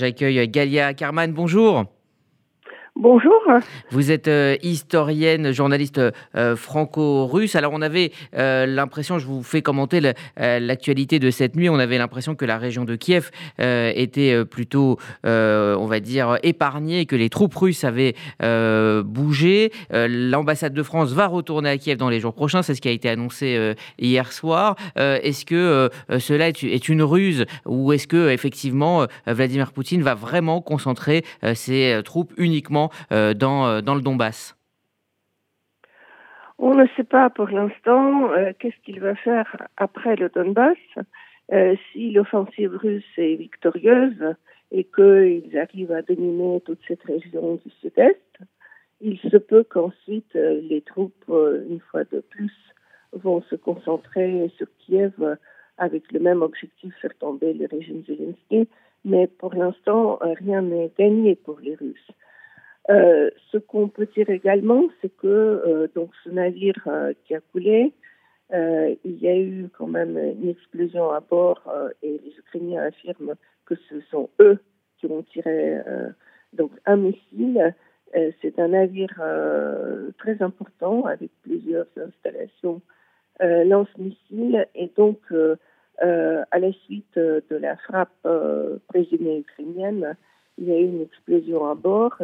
J'accueille Galia Karman, bonjour. Bonjour. Vous êtes euh, historienne, journaliste euh, franco-russe. Alors on avait euh, l'impression, je vous fais commenter l'actualité de cette nuit, on avait l'impression que la région de Kiev était plutôt, on va dire, épargnée, que les troupes russes avaient bougé. L'ambassade de France va retourner à Kiev dans les jours prochains, c'est ce qui a été annoncé hier soir. est-ce que cela est, une ruse ou est-ce que effectivement Vladimir Poutine va vraiment concentrer ses troupes uniquement euh, dans, euh, dans le Donbass On ne sait pas pour l'instant euh, qu'est-ce qu'il va faire après le Donbass. si l'offensive russe est victorieuse et qu'ils arrivent à dominer toute cette région du sud-est, il se peut qu'ensuite les troupes, une fois de plus, vont se concentrer sur Kiev avec le même objectif, faire tomber le régime Zelensky. Mais pour l'instant, rien n'est gagné pour les Russes. Euh, ce qu'on peut dire également, c'est que euh, donc ce navire euh, qui a coulé, il y a eu quand même une explosion à bord et les Ukrainiens affirment que ce sont eux qui ont tiré donc un missile. c'est un navire très important avec plusieurs installations lance-missiles et donc à la suite de la frappe présumée ukrainienne, il y a eu une explosion à bord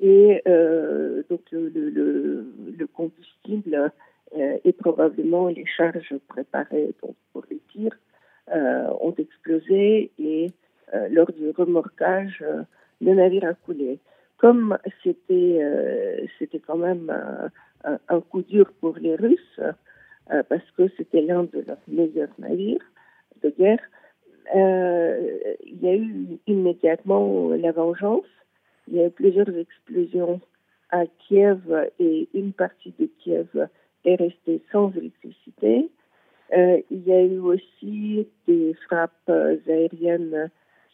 et euh, donc le, le, le combustible euh, et probablement les charges préparées pour les tirs euh, ont explosé et lors du remorquage, le navire a coulé. Comme c'était c'était quand même un, coup dur pour les Russes parce que c'était l'un de leurs meilleurs navires de guerre, il y a eu immédiatement la vengeance. Il y a eu plusieurs explosions à Kiev et une partie de Kiev est restée sans électricité. Euh, il y a eu aussi des frappes aériennes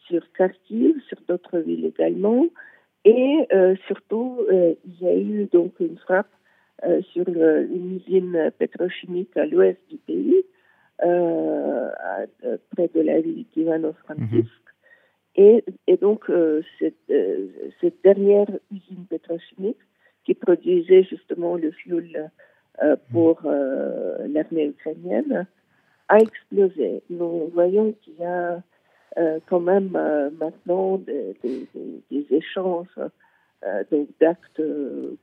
sur Kharkiv, sur d'autres villes également. Et euh, surtout, euh, il y a eu donc une frappe euh, sur une usine pétrochimique à l'ouest du pays euh, euh, près de la ville d'Ivano-Frankivsk. Mhm. Et, et, donc, euh, cette, cette, dernière usine pétrochimique qui produisait justement le fioul pour l'armée ukrainienne a explosé. Nous voyons qu'il y a quand même maintenant des, des, des échanges d'actes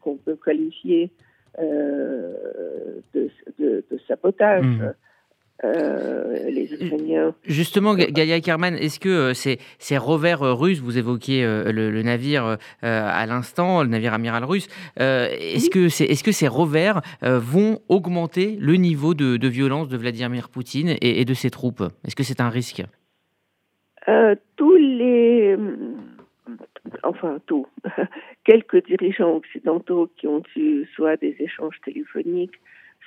qu'on peut qualifier de, de, de, sabotage. Mhm. Euh, les Ukrainiens. Justement, Galia Kerman, est-ce que euh, ces, ces, revers euh, russes, vous évoquiez le, navire à l'instant, le navire amiral russe, est-ce que, ces revers vont augmenter le niveau de, de violence de Vladimir Poutine et, et, de ses troupes? Est-ce que c'est un risque? Tous les. Enfin, tous. Quelques dirigeants occidentaux qui ont eu soit des échanges téléphoniques,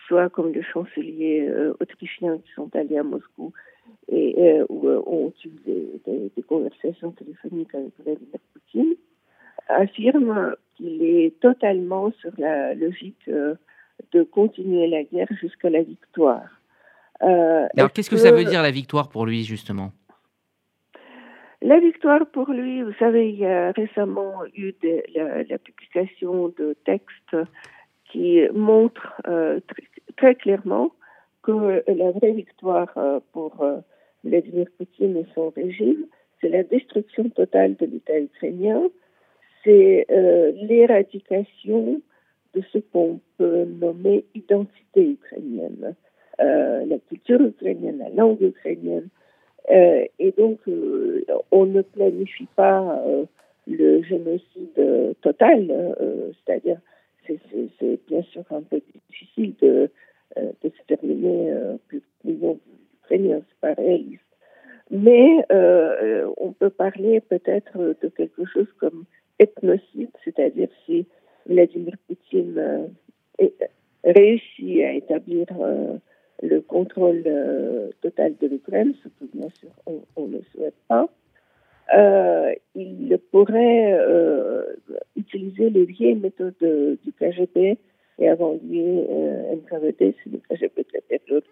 soit comme le chancelier euh, autrichien qui sont allés à Moscou et euh, où, euh, ont eu des, des, conversations téléphoniques avec Vladimir Poutine, affirment qu'il est totalement sur la logique de continuer la guerre jusqu'à la victoire. Alors, qu'est-ce que, ça veut dire la victoire pour lui, justement? La victoire pour lui, vous savez, il y a récemment eu de, la, publication de textes qui montrent très clairement que la vraie victoire euh, pour euh, Vladimir Poutine et son régime, c'est la destruction totale de l'État ukrainien, c'est euh, l'éradication de ce qu'on peut nommer identité ukrainienne, la culture ukrainienne, la langue ukrainienne. et donc, on ne planifie pas le génocide total, c'est-à-dire, c'est bien sûr un peu difficile de euh, d'exterminer euh, plus de millions d'Ukrainiens, c'est réaliste. Mais euh, on peut parler peut-être de quelque chose comme ethnocide, c'est-à-dire si Vladimir Poutine réussit à établir le contrôle total de l'Ukraine, ce que bien sûr on, ne souhaite pas, il pourrait utiliser les vieilles méthodes du KGB et avant lui, euh, NKVD, la période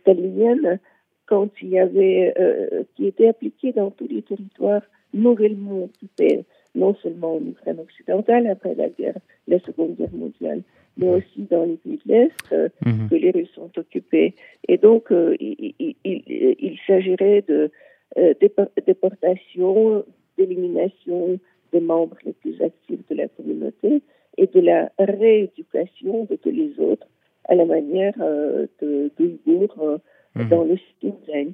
stalinienne, quand il y avait, euh, qui était appliqué dans tous les territoires nouvellement occupés, non seulement en Ukraine occidentale après la guerre, la Seconde Guerre mondiale, mais aussi dans les pays de l'Est mhm. que les Russes ont occupés. Et donc, il, il, il s'agirait de déportation, d'élimination des membres les plus actifs et de la rééducation de tous les autres à la manière euh, de, de euh, mhm. dans le Xinjiang.